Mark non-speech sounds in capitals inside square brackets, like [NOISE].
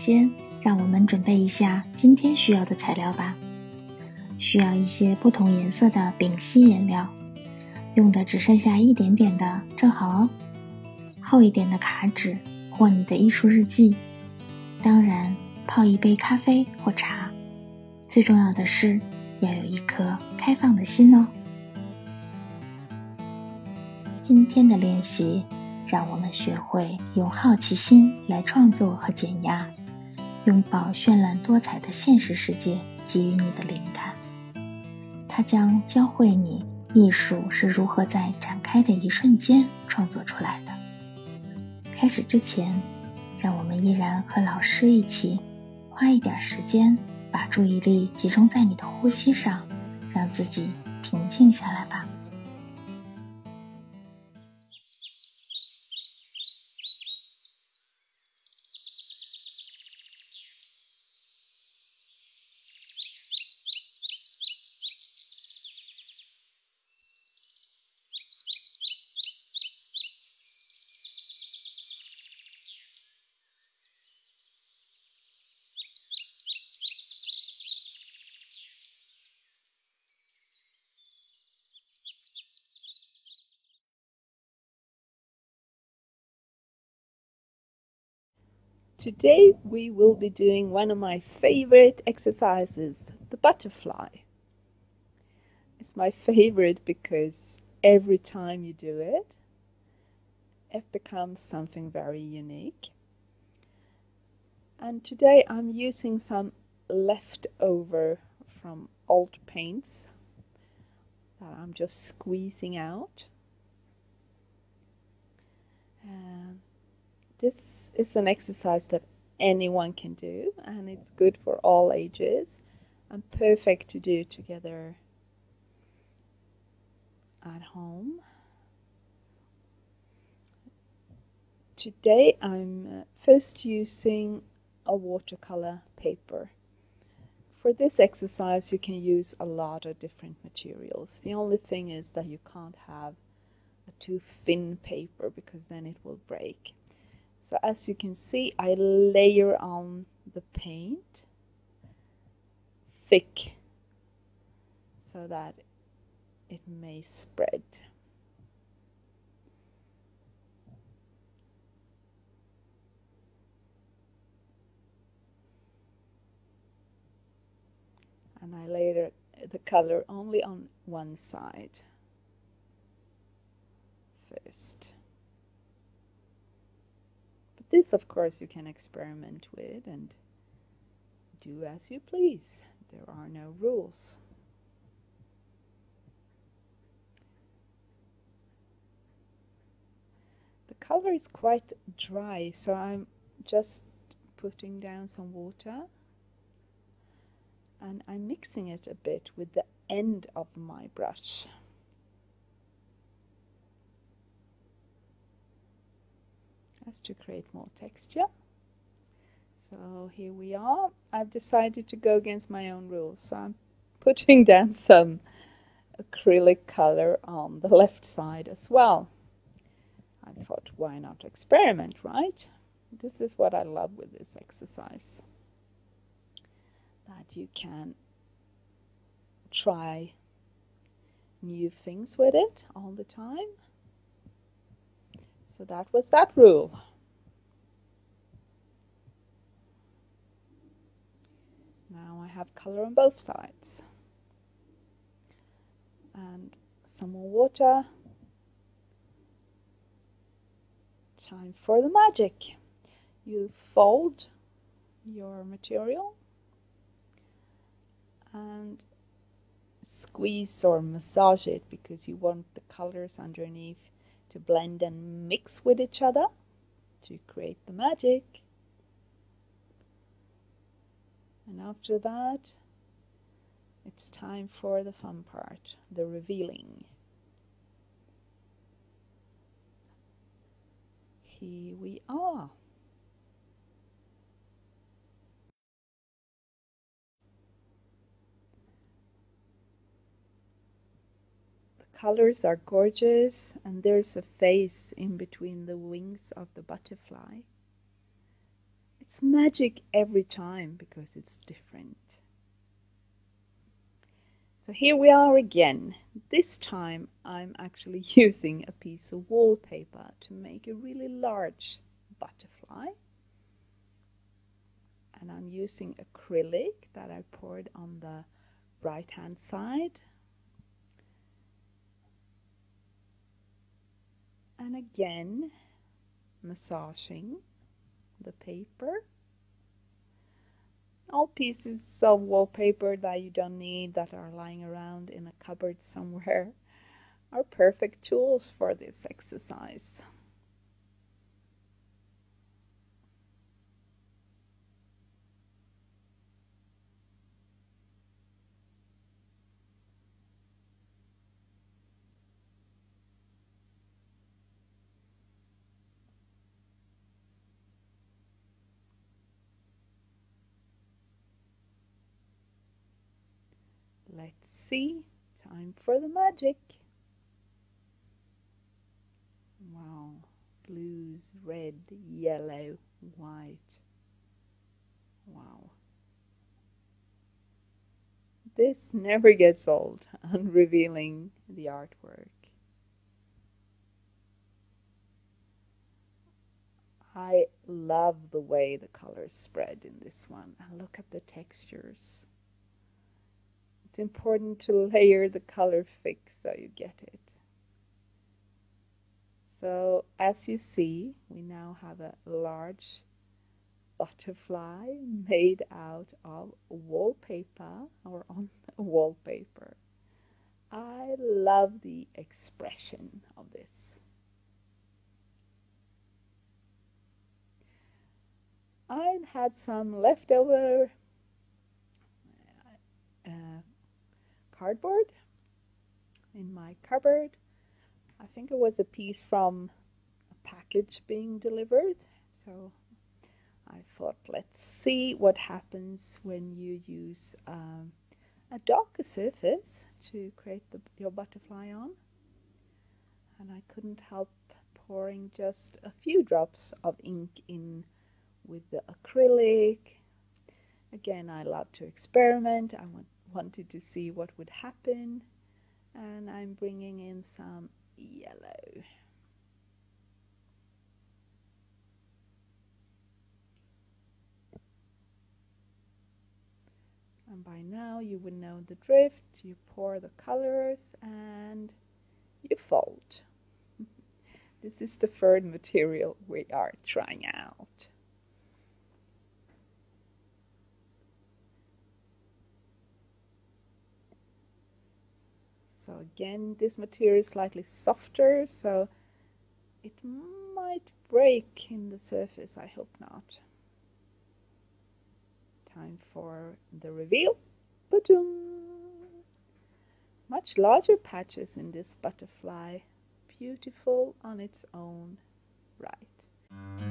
先让我们准备一下今天需要的材料吧。需要一些不同颜色的丙烯颜料，用的只剩下一点点的，正好哦。厚一点的卡纸或你的艺术日记，当然泡一杯咖啡或茶。最重要的是要有一颗开放的心哦。今天的练习让我们学会用好奇心来创作和减压，拥抱绚烂多彩的现实世界给予你的灵感。它将教会你艺术是如何在展开的一瞬间创作出来的。开始之前，让我们依然和老师一起花一点时间，把注意力集中在你的呼吸上，让自己平静下来吧。Today we will be doing one of my favorite exercises, the butterfly. It's my favorite because every time you do it, it becomes something very unique. And today I'm using some leftover from old paints that I'm just squeezing out. This is an exercise that anyone can do, and it's good for all ages and perfect to do together at home. Today I'm uh, first using a watercolor paper. For this exercise, you can use a lot of different materials. The only thing is that you can't have a too thin paper because then it will break. So as you can see, I layer on the paint thick so that it may spread. And I layer the color only on one side first. This, of course, you can experiment with and do as you please. There are no rules. The color is quite dry, so I'm just putting down some water and I'm mixing it a bit with the end of my brush. To create more texture. So here we are. I've decided to go against my own rules. So I'm putting [LAUGHS] down some acrylic color on the left side as well. I thought, why not experiment, right? This is what I love with this exercise. That you can try new things with it all the time. So that was that rule. Now I have color on both sides. And some more water. Time for the magic. You fold your material and squeeze or massage it because you want the colors underneath to blend and mix with each other to create the magic. And after that, it's time for the fun part, the revealing. Here we are. Colors are gorgeous, and there's a face in between the wings of the butterfly. it's magic every time because it's different. So here we are again. This time I'm actually [LAUGHS] using a piece of wallpaper to make a really large butterfly. And I'm using acrylic that I poured on the right hand side. And again, massaging the paper. All pieces of wallpaper that you don't need that are lying around in a cupboard somewhere [LAUGHS] are perfect tools for this exercise. Let's see. Time for the magic. Wow. Blues, red, yellow, white. Wow. This never gets old, [LAUGHS] unrevealing the artwork. I love the way the colors spread in this one. And look at the textures. It's important to layer the color fix so you get it. So as you see, we now have a large butterfly made out of wallpaper or on [LAUGHS] wallpaper. I love the expression of this. I had some leftover cardboard in my cupboard. I think it was a piece from a package being delivered. So I thought, let's see what happens when you use um, a darker surface to create the, your butterfly on. And I couldn't help pouring just a few drops of ink in with the acrylic. Again, I love to experiment. I want wanted to see what would happen and I'm bringing in some yellow. And by now you would know the drift, you pour the colors and you fold. [LAUGHS] this is the third material we are trying out. So again, this material is slightly softer, so it might break in the surface. I hope not. Time for the reveal. Much larger patches in this butterfly. Beautiful on its own right.